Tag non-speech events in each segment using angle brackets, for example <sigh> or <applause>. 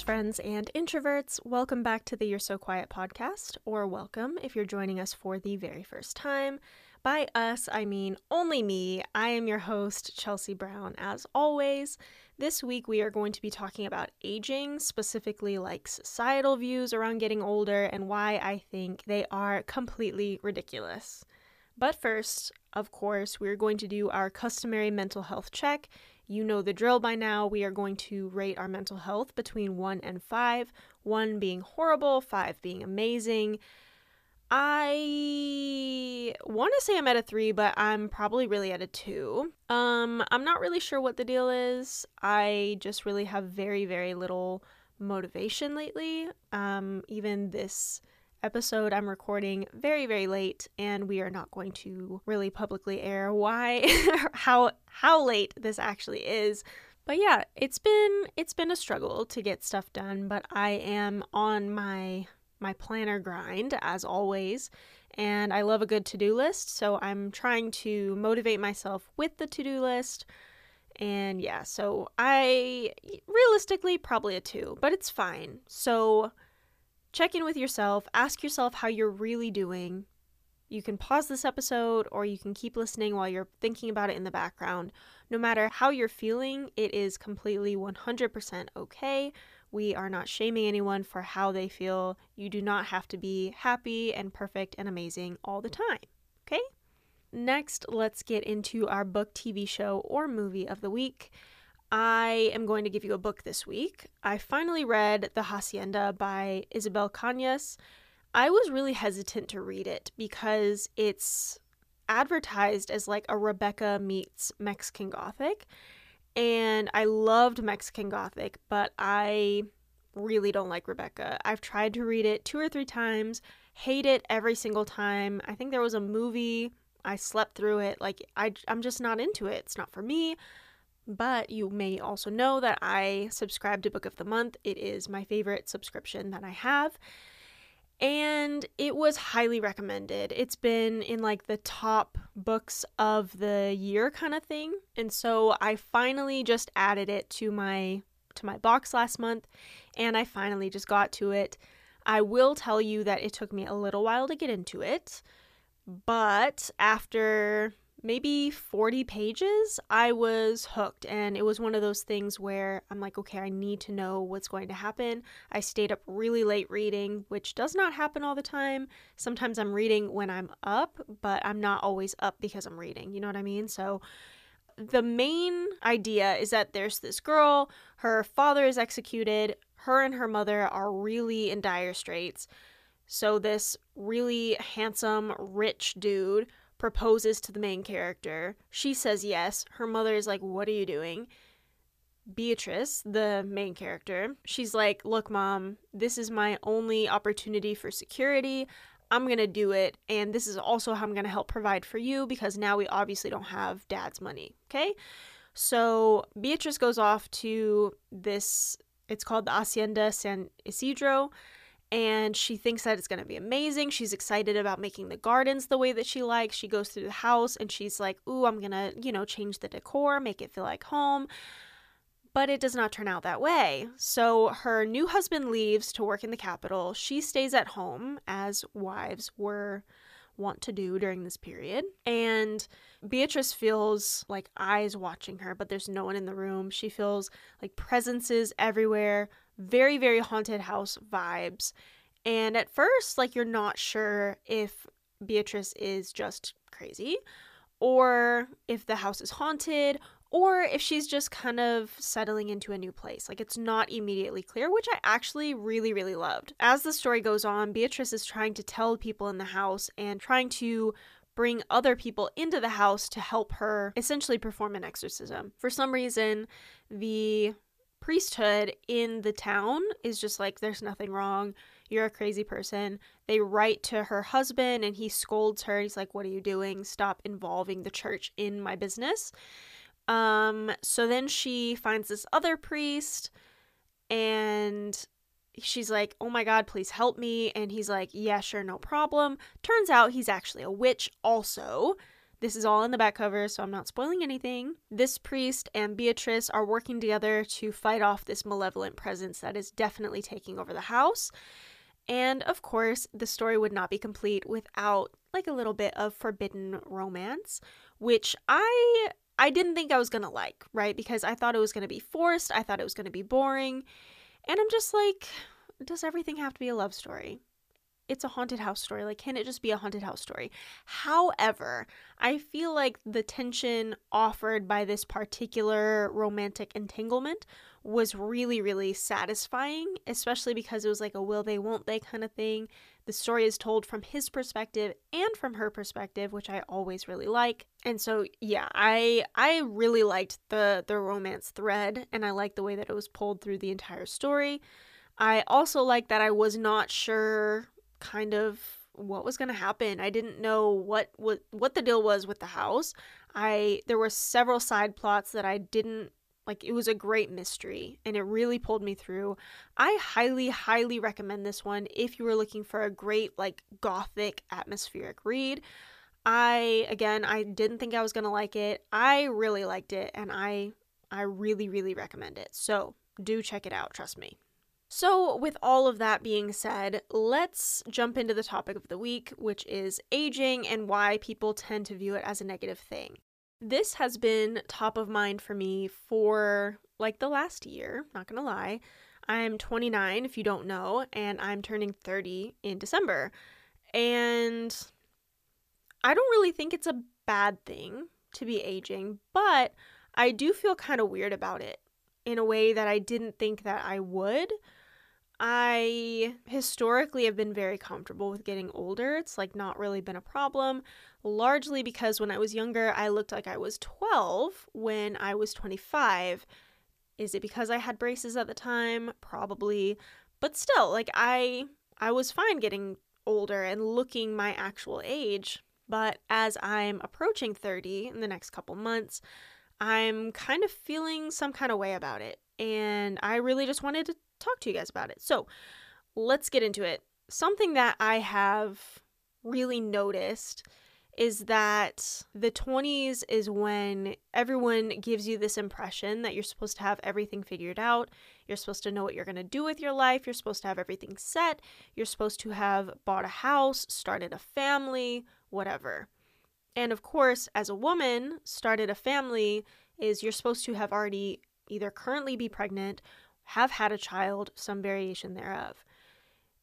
friends and introverts. Welcome back to the You're So Quiet podcast, or welcome if you're joining us for the very first time. By us, I mean only me. I am your host, Chelsea Brown, as always. This week, we are going to be talking about aging, specifically like societal views around getting older, and why I think they are completely ridiculous. But first, of course, we're going to do our customary mental health check you know the drill by now. We are going to rate our mental health between 1 and 5, 1 being horrible, 5 being amazing. I want to say I'm at a 3, but I'm probably really at a 2. Um I'm not really sure what the deal is. I just really have very very little motivation lately. Um even this episode I'm recording very very late and we are not going to really publicly air why <laughs> how how late this actually is. But yeah, it's been it's been a struggle to get stuff done, but I am on my my planner grind as always. And I love a good to-do list, so I'm trying to motivate myself with the to-do list. And yeah, so I realistically probably a 2, but it's fine. So check in with yourself, ask yourself how you're really doing. You can pause this episode or you can keep listening while you're thinking about it in the background. No matter how you're feeling, it is completely 100% okay. We are not shaming anyone for how they feel. You do not have to be happy and perfect and amazing all the time, okay? Next, let's get into our book, TV show, or movie of the week. I am going to give you a book this week. I finally read The Hacienda by Isabel Cañas. I was really hesitant to read it because it's advertised as like a Rebecca meets Mexican Gothic. And I loved Mexican Gothic, but I really don't like Rebecca. I've tried to read it two or three times, hate it every single time. I think there was a movie, I slept through it. Like, I, I'm just not into it. It's not for me. But you may also know that I subscribe to Book of the Month. It is my favorite subscription that I have. And it was highly recommended. It's been in like the top books of the year kind of thing. And so I finally just added it to my to my box last month and I finally just got to it. I will tell you that it took me a little while to get into it, but after maybe 40 pages, I was hooked. And it was one of those things where I'm like, okay, I need to know what's going to happen. I stayed up really late reading, which does not happen all the time. Sometimes I'm reading when I'm up, but I'm not always up because I'm reading. You know what I mean? So the main idea is that there's this girl, her father is executed, her and her mother are really in dire straits. So, this really handsome, rich dude proposes to the main character. She says yes. Her mother is like, What are you doing? Beatrice, the main character, she's like, Look, mom, this is my only opportunity for security. I'm going to do it. And this is also how I'm going to help provide for you because now we obviously don't have dad's money. Okay. So Beatrice goes off to this, it's called the Hacienda San Isidro and she thinks that it's going to be amazing. She's excited about making the gardens the way that she likes. She goes through the house and she's like, "Ooh, I'm going to, you know, change the decor, make it feel like home." But it does not turn out that way. So her new husband leaves to work in the capital. She stays at home as wives were want to do during this period. And Beatrice feels like eyes watching her, but there's no one in the room. She feels like presences everywhere, very, very haunted house vibes. And at first, like, you're not sure if Beatrice is just crazy or if the house is haunted or if she's just kind of settling into a new place. Like it's not immediately clear, which I actually really, really loved. As the story goes on, Beatrice is trying to tell people in the house and trying to bring other people into the house to help her essentially perform an exorcism. For some reason, the priesthood in the town is just like, there's nothing wrong. You're a crazy person. They write to her husband and he scolds her. He's like, What are you doing? Stop involving the church in my business. Um, so then she finds this other priest and she's like, Oh my God, please help me. And he's like, Yeah, sure, no problem. Turns out he's actually a witch, also. This is all in the back cover, so I'm not spoiling anything. This priest and Beatrice are working together to fight off this malevolent presence that is definitely taking over the house. And of course, the story would not be complete without like a little bit of forbidden romance, which I I didn't think I was going to like, right? Because I thought it was going to be forced, I thought it was going to be boring. And I'm just like, does everything have to be a love story? It's a haunted house story. Like, can it just be a haunted house story? However, I feel like the tension offered by this particular romantic entanglement was really, really satisfying, especially because it was like a will they, won't they kind of thing. The story is told from his perspective and from her perspective, which I always really like. And so, yeah, I I really liked the the romance thread and I liked the way that it was pulled through the entire story. I also like that I was not sure kind of what was going to happen. I didn't know what what what the deal was with the house. I there were several side plots that I didn't like it was a great mystery and it really pulled me through. I highly highly recommend this one if you were looking for a great like gothic atmospheric read. I again, I didn't think I was going to like it. I really liked it and I I really really recommend it. So, do check it out, trust me. So, with all of that being said, let's jump into the topic of the week, which is aging and why people tend to view it as a negative thing. This has been top of mind for me for like the last year, not gonna lie. I'm 29, if you don't know, and I'm turning 30 in December. And I don't really think it's a bad thing to be aging, but I do feel kind of weird about it in a way that I didn't think that I would. I historically have been very comfortable with getting older. It's like not really been a problem, largely because when I was younger, I looked like I was 12 when I was 25. Is it because I had braces at the time? Probably. But still, like I I was fine getting older and looking my actual age. But as I'm approaching 30 in the next couple months, I'm kind of feeling some kind of way about it. And I really just wanted to talk to you guys about it. So let's get into it. Something that I have really noticed is that the 20s is when everyone gives you this impression that you're supposed to have everything figured out. You're supposed to know what you're going to do with your life. You're supposed to have everything set. You're supposed to have bought a house, started a family, whatever. And of course, as a woman, started a family is you're supposed to have already either currently be pregnant have had a child, some variation thereof.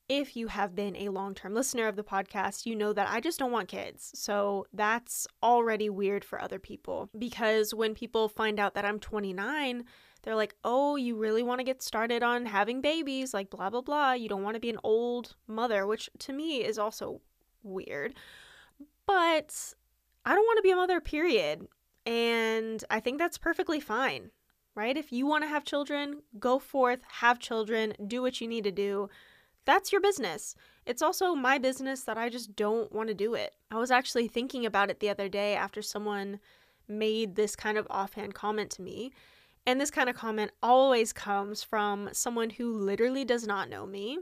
If you have been a long term listener of the podcast, you know that I just don't want kids. So that's already weird for other people because when people find out that I'm 29, they're like, oh, you really want to get started on having babies, like blah, blah, blah. You don't want to be an old mother, which to me is also weird. But I don't want to be a mother, period. And I think that's perfectly fine right? If you want to have children, go forth, have children, do what you need to do. That's your business. It's also my business that I just don't want to do it. I was actually thinking about it the other day after someone made this kind of offhand comment to me. And this kind of comment always comes from someone who literally does not know me.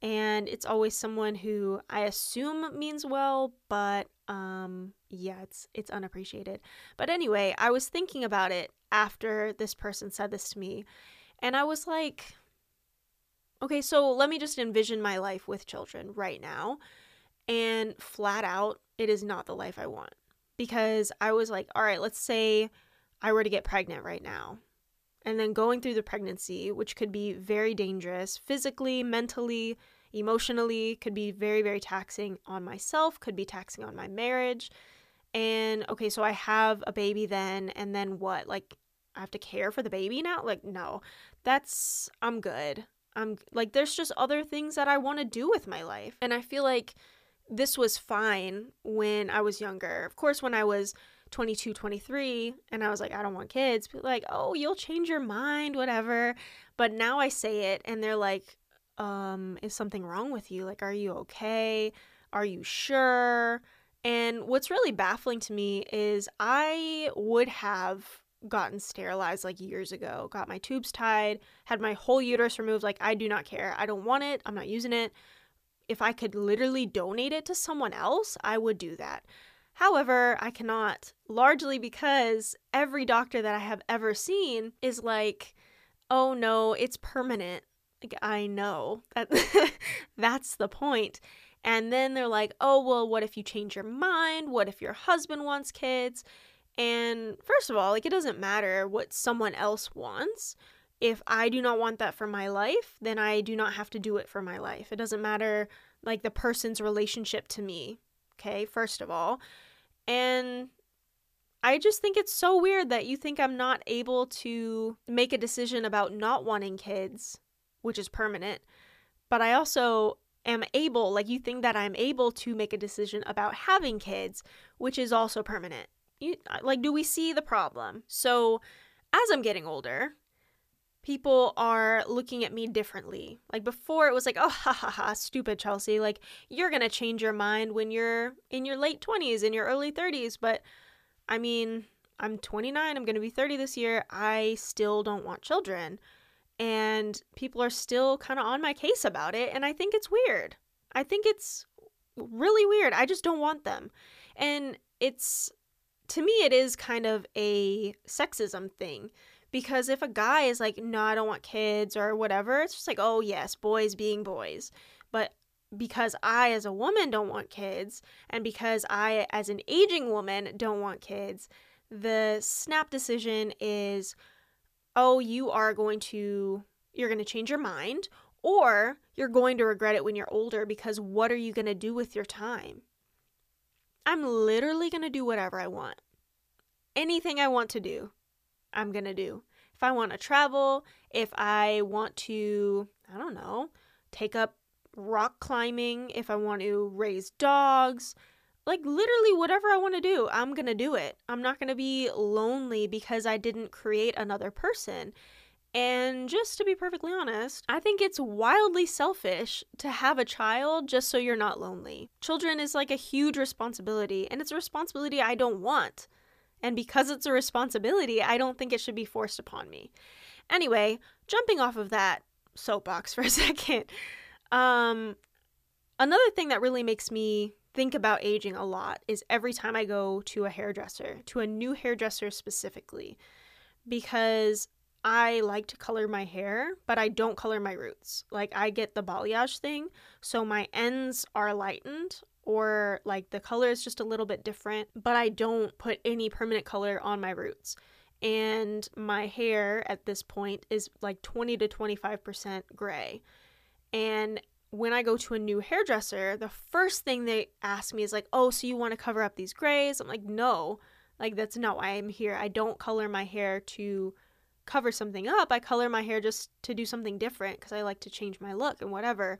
And it's always someone who I assume means well, but um yeah, it's it's unappreciated. But anyway, I was thinking about it after this person said this to me, and I was like, okay, so let me just envision my life with children right now. And flat out, it is not the life I want. Because I was like, all right, let's say I were to get pregnant right now. And then going through the pregnancy, which could be very dangerous physically, mentally, emotionally, could be very, very taxing on myself, could be taxing on my marriage. And okay, so I have a baby then, and then what? Like, I have to care for the baby now? Like, no, that's, I'm good. I'm like, there's just other things that I want to do with my life. And I feel like this was fine when I was younger. Of course, when I was 22, 23, and I was like, I don't want kids, but like, oh, you'll change your mind, whatever. But now I say it, and they're like, um, is something wrong with you? Like, are you okay? Are you sure? And what's really baffling to me is I would have gotten sterilized like years ago, got my tubes tied, had my whole uterus removed. Like, I do not care. I don't want it. I'm not using it. If I could literally donate it to someone else, I would do that. However, I cannot, largely because every doctor that I have ever seen is like, oh no, it's permanent. I know that <laughs> that's the point. And then they're like, oh, well, what if you change your mind? What if your husband wants kids? And first of all, like, it doesn't matter what someone else wants. If I do not want that for my life, then I do not have to do it for my life. It doesn't matter, like, the person's relationship to me. Okay, first of all. And I just think it's so weird that you think I'm not able to make a decision about not wanting kids, which is permanent. But I also am able, like, you think that I'm able to make a decision about having kids, which is also permanent. You, like, do we see the problem? So, as I'm getting older, people are looking at me differently. Like before, it was like, <laughs> oh, ha ha ha, stupid Chelsea. Like, you're going to change your mind when you're in your late 20s, in your early 30s. But I mean, I'm 29, I'm going to be 30 this year. I still don't want children. And people are still kind of on my case about it. And I think it's weird. I think it's really weird. I just don't want them. And it's, to me, it is kind of a sexism thing. Because if a guy is like, no, I don't want kids or whatever, it's just like, oh, yes, boys being boys. But because I, as a woman, don't want kids, and because I, as an aging woman, don't want kids, the snap decision is oh, you are going to, you're going to change your mind, or you're going to regret it when you're older because what are you going to do with your time? I'm literally going to do whatever I want. Anything I want to do, I'm going to do. If I want to travel, if I want to, I don't know, take up rock climbing, if I want to raise dogs, like literally whatever I want to do, I'm going to do it. I'm not going to be lonely because I didn't create another person. And just to be perfectly honest, I think it's wildly selfish to have a child just so you're not lonely. Children is like a huge responsibility, and it's a responsibility I don't want. And because it's a responsibility, I don't think it should be forced upon me. Anyway, jumping off of that soapbox <laughs> for a second, um, another thing that really makes me think about aging a lot is every time I go to a hairdresser, to a new hairdresser specifically, because I like to color my hair, but I don't color my roots. Like I get the balayage thing, so my ends are lightened or like the color is just a little bit different, but I don't put any permanent color on my roots. And my hair at this point is like 20 to 25% gray. And when I go to a new hairdresser, the first thing they ask me is like, "Oh, so you want to cover up these grays?" I'm like, "No. Like that's not why I'm here. I don't color my hair to cover something up. I color my hair just to do something different cuz I like to change my look and whatever."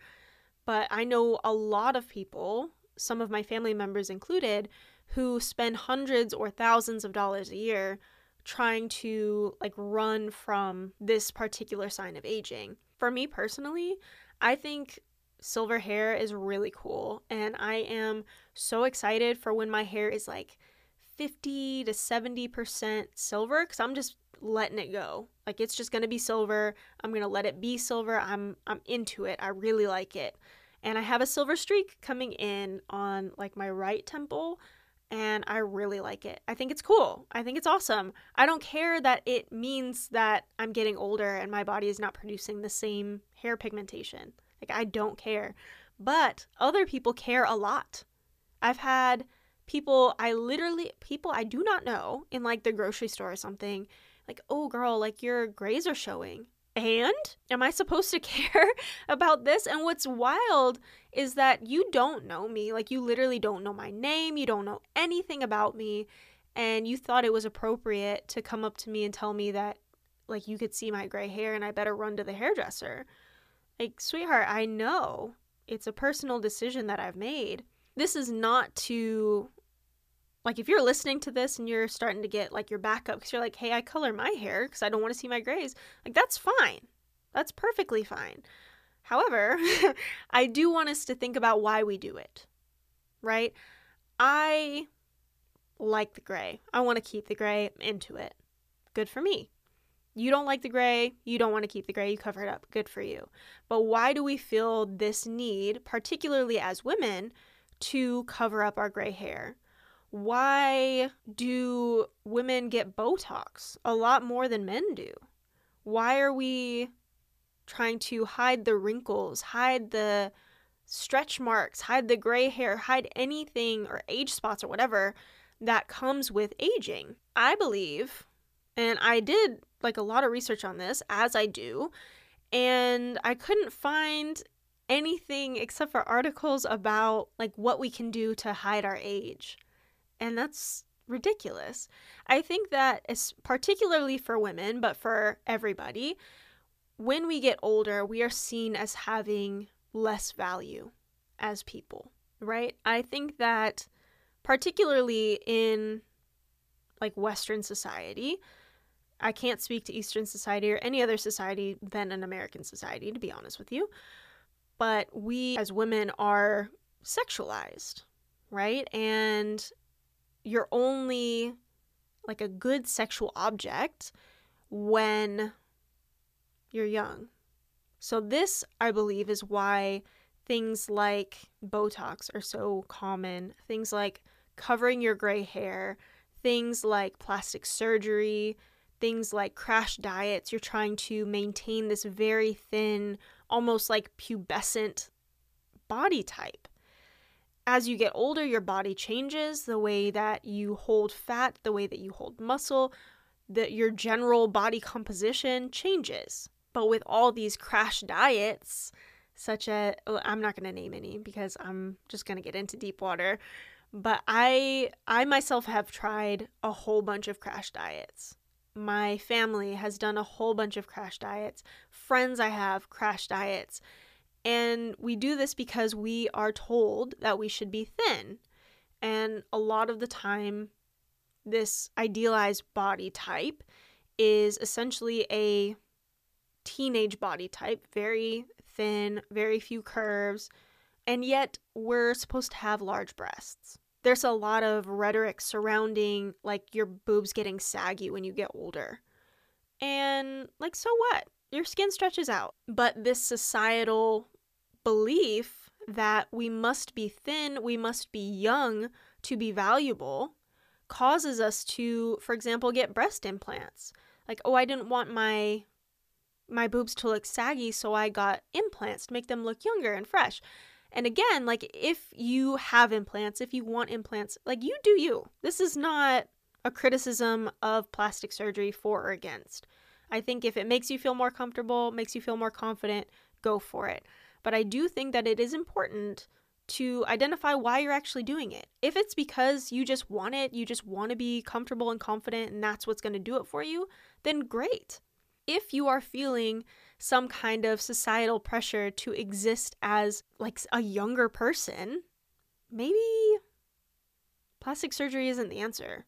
But I know a lot of people, some of my family members included, who spend hundreds or thousands of dollars a year trying to like run from this particular sign of aging. For me personally, I think silver hair is really cool. And I am so excited for when my hair is like 50 to 70% silver because I'm just letting it go. Like it's just gonna be silver. I'm gonna let it be silver. I'm I'm into it. I really like it. And I have a silver streak coming in on like my right temple and I really like it. I think it's cool. I think it's awesome. I don't care that it means that I'm getting older and my body is not producing the same hair pigmentation. Like, I don't care. But other people care a lot. I've had people, I literally, people I do not know in like the grocery store or something, like, oh, girl, like your grays are showing. And am I supposed to <laughs> care about this? And what's wild is that you don't know me. Like, you literally don't know my name. You don't know anything about me. And you thought it was appropriate to come up to me and tell me that, like, you could see my gray hair and I better run to the hairdresser. Like, sweetheart, I know it's a personal decision that I've made. This is not to, like, if you're listening to this and you're starting to get like your back up because you're like, hey, I color my hair because I don't want to see my grays, like, that's fine. That's perfectly fine. However, <laughs> I do want us to think about why we do it, right? I like the gray. I want to keep the gray into it. Good for me. You don't like the gray, you don't want to keep the gray, you cover it up. Good for you. But why do we feel this need, particularly as women, to cover up our gray hair? Why do women get Botox a lot more than men do? Why are we trying to hide the wrinkles, hide the stretch marks, hide the gray hair, hide anything or age spots or whatever that comes with aging? I believe, and I did like a lot of research on this, as I do, and I couldn't find anything except for articles about like what we can do to hide our age. And that's ridiculous. I think that it's particularly for women, but for everybody, when we get older, we are seen as having less value as people, right? I think that particularly in like western society, I can't speak to eastern society or any other society than an American society to be honest with you but we as women are sexualized, right? And you're only like a good sexual object when you're young. So, this, I believe, is why things like Botox are so common. Things like covering your gray hair, things like plastic surgery, things like crash diets. You're trying to maintain this very thin, almost like pubescent body type. As you get older, your body changes the way that you hold fat, the way that you hold muscle, that your general body composition changes. But with all these crash diets, such as oh, I'm not going to name any because I'm just going to get into deep water, but I I myself have tried a whole bunch of crash diets my family has done a whole bunch of crash diets. Friends I have crash diets. And we do this because we are told that we should be thin. And a lot of the time, this idealized body type is essentially a teenage body type, very thin, very few curves, and yet we're supposed to have large breasts there's a lot of rhetoric surrounding like your boobs getting saggy when you get older. And like, so what? Your skin stretches out. But this societal belief that we must be thin, we must be young to be valuable causes us to, for example, get breast implants. Like, oh, I didn't want my my boobs to look saggy, so I got implants to make them look younger and fresh. And again, like if you have implants, if you want implants, like you do you. This is not a criticism of plastic surgery for or against. I think if it makes you feel more comfortable, makes you feel more confident, go for it. But I do think that it is important to identify why you're actually doing it. If it's because you just want it, you just want to be comfortable and confident, and that's what's going to do it for you, then great. If you are feeling some kind of societal pressure to exist as like a younger person, maybe plastic surgery isn't the answer.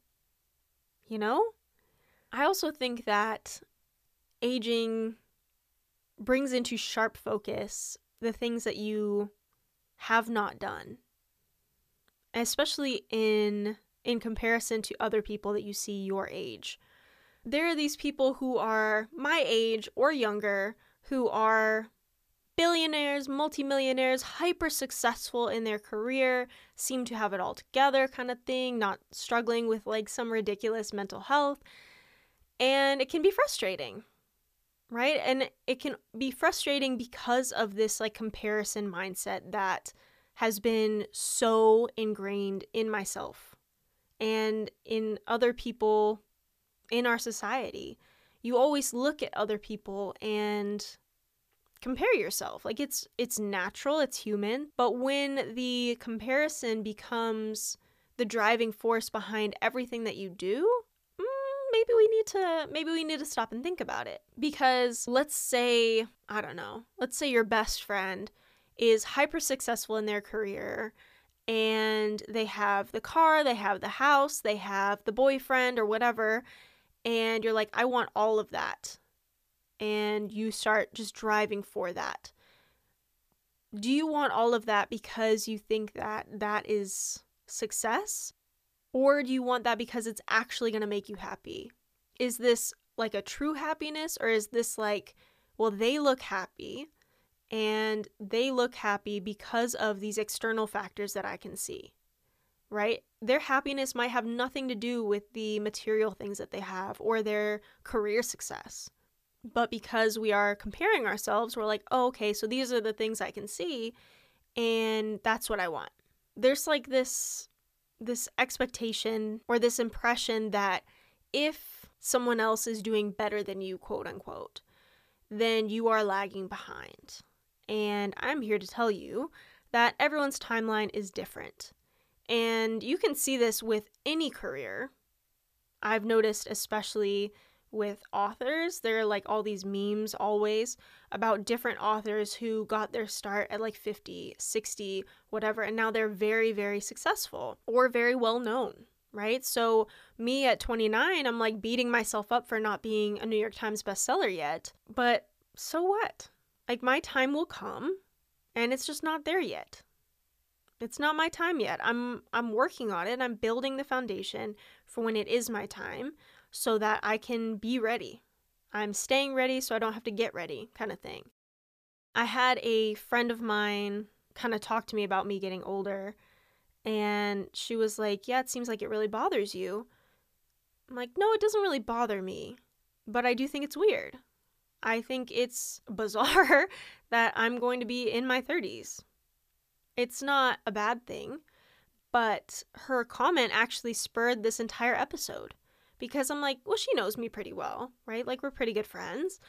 You know? I also think that aging brings into sharp focus the things that you have not done. Especially in in comparison to other people that you see your age there are these people who are my age or younger who are billionaires, multimillionaires, hyper successful in their career, seem to have it all together, kind of thing, not struggling with like some ridiculous mental health. And it can be frustrating, right? And it can be frustrating because of this like comparison mindset that has been so ingrained in myself and in other people in our society. You always look at other people and compare yourself. Like it's it's natural, it's human, but when the comparison becomes the driving force behind everything that you do, mm, maybe we need to maybe we need to stop and think about it. Because let's say, I don't know, let's say your best friend is hyper successful in their career and they have the car, they have the house, they have the boyfriend or whatever, and you're like, I want all of that. And you start just driving for that. Do you want all of that because you think that that is success? Or do you want that because it's actually going to make you happy? Is this like a true happiness or is this like, well, they look happy and they look happy because of these external factors that I can see? Right? Their happiness might have nothing to do with the material things that they have or their career success. But because we are comparing ourselves, we're like, oh, okay, so these are the things I can see, and that's what I want. There's like this this expectation or this impression that if someone else is doing better than you, quote unquote, then you are lagging behind. And I'm here to tell you that everyone's timeline is different. And you can see this with any career. I've noticed, especially with authors, there are like all these memes always about different authors who got their start at like 50, 60, whatever, and now they're very, very successful or very well known, right? So, me at 29, I'm like beating myself up for not being a New York Times bestseller yet. But so what? Like, my time will come and it's just not there yet. It's not my time yet. I'm I'm working on it. I'm building the foundation for when it is my time so that I can be ready. I'm staying ready so I don't have to get ready, kind of thing. I had a friend of mine kind of talk to me about me getting older, and she was like, Yeah, it seems like it really bothers you. I'm like, No, it doesn't really bother me, but I do think it's weird. I think it's <laughs> bizarre that I'm going to be in my 30s. It's not a bad thing, but her comment actually spurred this entire episode because I'm like, well, she knows me pretty well, right? Like, we're pretty good friends.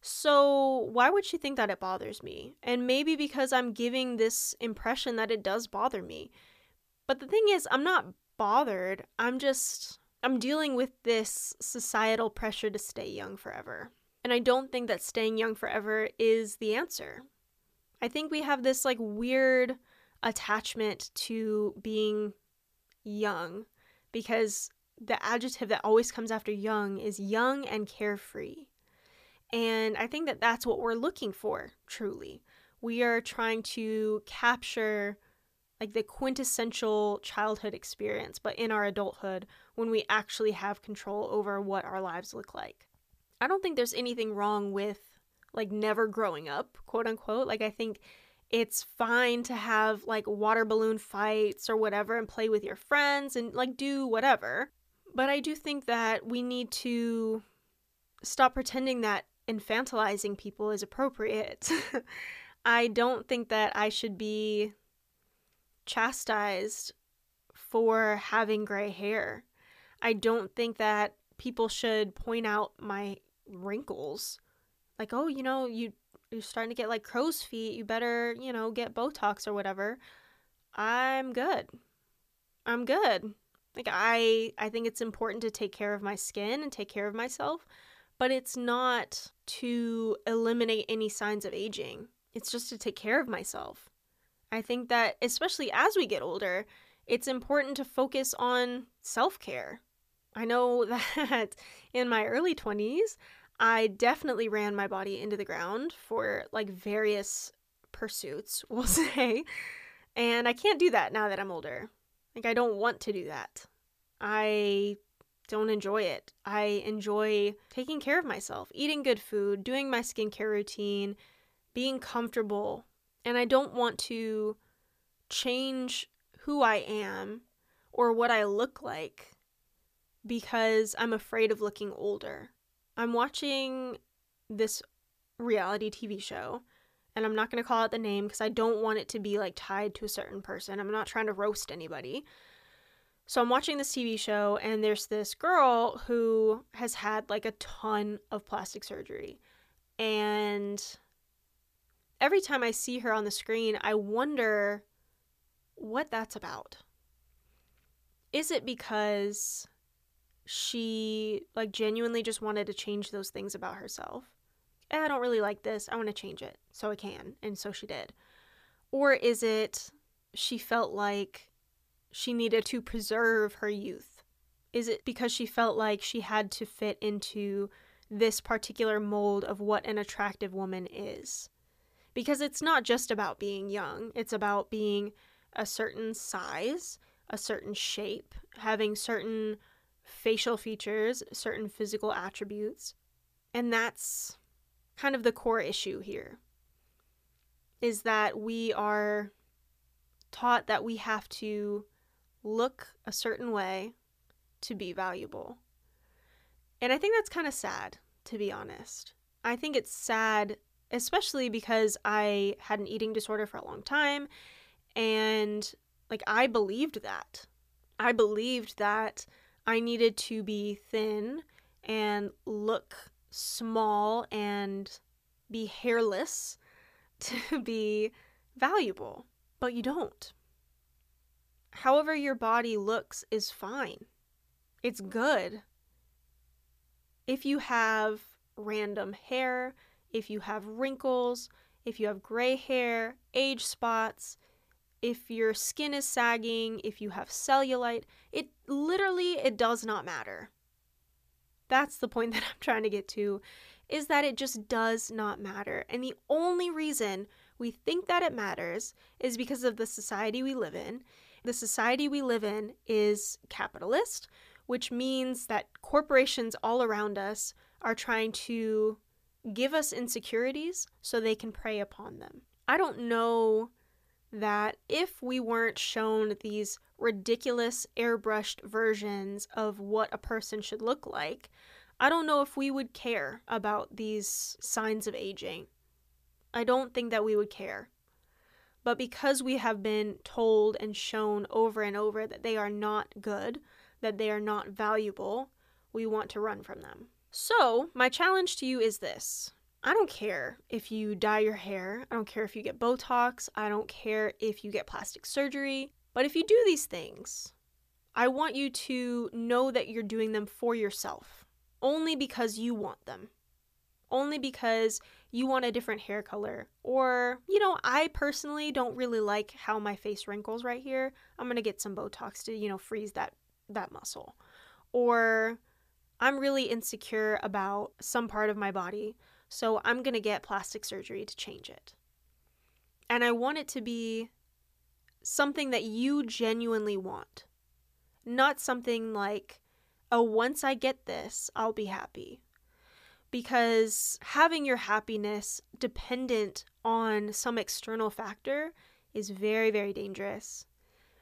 So, why would she think that it bothers me? And maybe because I'm giving this impression that it does bother me. But the thing is, I'm not bothered. I'm just, I'm dealing with this societal pressure to stay young forever. And I don't think that staying young forever is the answer. I think we have this like weird attachment to being young because the adjective that always comes after young is young and carefree. And I think that that's what we're looking for, truly. We are trying to capture like the quintessential childhood experience, but in our adulthood when we actually have control over what our lives look like. I don't think there's anything wrong with like never growing up, quote unquote. Like, I think it's fine to have like water balloon fights or whatever and play with your friends and like do whatever. But I do think that we need to stop pretending that infantilizing people is appropriate. <laughs> I don't think that I should be chastised for having gray hair. I don't think that people should point out my wrinkles. Like, oh, you know, you you're starting to get like crow's feet, you better, you know, get Botox or whatever. I'm good. I'm good. Like I I think it's important to take care of my skin and take care of myself, but it's not to eliminate any signs of aging. It's just to take care of myself. I think that especially as we get older, it's important to focus on self-care. I know <laughs> that in my early 20s, I definitely ran my body into the ground for like various pursuits, <laughs> we'll say. And I can't do that now that I'm older. Like, I don't want to do that. I don't enjoy it. I enjoy taking care of myself, eating good food, doing my skincare routine, being comfortable. And I don't want to change who I am or what I look like because I'm afraid of looking older. I'm watching this reality TV show and I'm not going to call out the name because I don't want it to be like tied to a certain person. I'm not trying to roast anybody. So I'm watching this TV show and there's this girl who has had like a ton of plastic surgery. And every time I see her on the screen, I wonder what that's about. Is it because she like genuinely just wanted to change those things about herself. Eh, I don't really like this. I want to change it so I can. And so she did. Or is it she felt like she needed to preserve her youth? Is it because she felt like she had to fit into this particular mold of what an attractive woman is? Because it's not just about being young, it's about being a certain size, a certain shape, having certain facial features, certain physical attributes. And that's kind of the core issue here is that we are taught that we have to look a certain way to be valuable. And I think that's kind of sad, to be honest. I think it's sad, especially because I had an eating disorder for a long time. And like, I believed that. I believed that I needed to be thin and look small and be hairless <laughs> to be valuable, but you don't. However, your body looks is fine. It's good. If you have random hair, if you have wrinkles, if you have gray hair, age spots, if your skin is sagging, if you have cellulite, it literally it does not matter. That's the point <laughs> that I'm trying to get to is that it just does not matter. And the only reason we think that it matters is because of the society we live in. The society we live in is capitalist, which means that corporations all around us are trying to give us insecurities so they can prey upon them. I don't know that if we weren't shown these ridiculous airbrushed versions of what a person should look like, I don't know if we would care about these signs of aging. I don't think that we would care. But because we have been told and shown over and over that they are not good, that they are not valuable, we want to run from them. So, my challenge to you is this I don't care if you dye your hair. I don't care if you get Botox. I don't care if you get plastic surgery. But if you do these things, I want you to know that you're doing them for yourself, only because you want them, only because you want a different hair color. Or, you know, I personally don't really like how my face wrinkles right here. I'm going to get some Botox to, you know, freeze that that muscle. Or I'm really insecure about some part of my body. So I'm going to get plastic surgery to change it. And I want it to be something that you genuinely want, not something like, oh, once I get this, I'll be happy. Because having your happiness dependent on some external factor is very, very dangerous.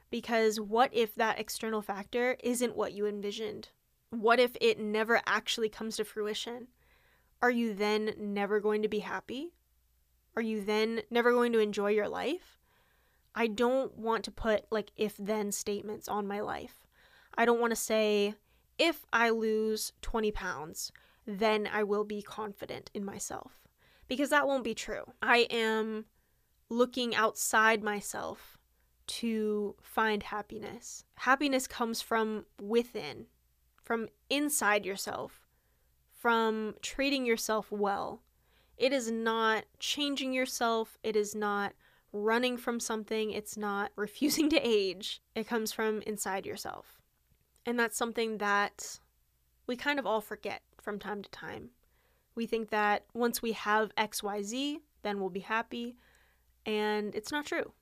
Because what if that external factor isn't what you envisioned? What if it never actually comes to fruition? Are you then never going to be happy? Are you then never going to enjoy your life? I don't want to put like if then statements on my life. I don't want to say, if I lose 20 pounds, then I will be confident in myself. Because that won't be true. I am looking outside myself to find happiness. Happiness comes from within, from inside yourself from treating yourself well. It is not changing yourself, it is not running from something, it's not <laughs> refusing to age. It comes from inside yourself. And that's something that we kind of all forget from time to time. We think that once we have XYZ, then we'll be happy, and it's not true.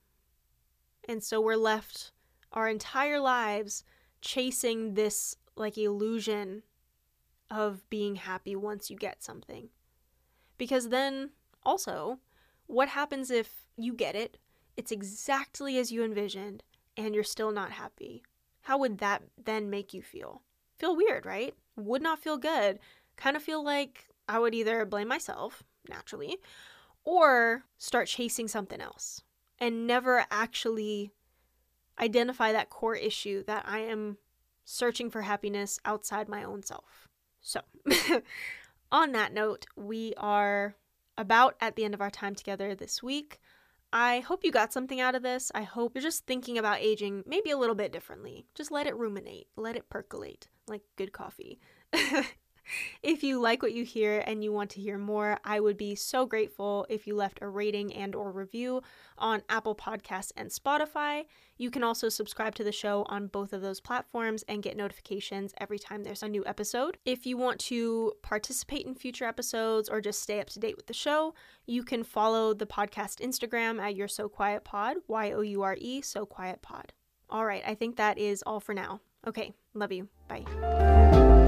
And so we're left our entire lives chasing this like illusion of being happy once you get something. Because then, also, what happens if you get it, it's exactly as you envisioned, and you're still not happy? How would that then make you feel? Feel weird, right? Would not feel good. Kind of feel like I would either blame myself, naturally, or start chasing something else and never actually identify that core issue that I am searching for happiness outside my own self. So, <laughs> on that note, we are about at the end of our time together this week. I hope you got something out of this. I hope you're just thinking about aging maybe a little bit differently. Just let it ruminate, let it percolate like good coffee. <laughs> if you like what you hear and you want to hear more, I would be so grateful if you left a rating and or review on Apple Podcasts and Spotify. You can also subscribe to the show on both of those platforms and get notifications every time there's a new episode. If you want to participate in future episodes or just stay up to date with the show, you can follow the podcast Instagram at You're So Quiet Pod, Y O U R E, So Quiet Pod. All right, I think that is all for now. Okay, love you. Bye.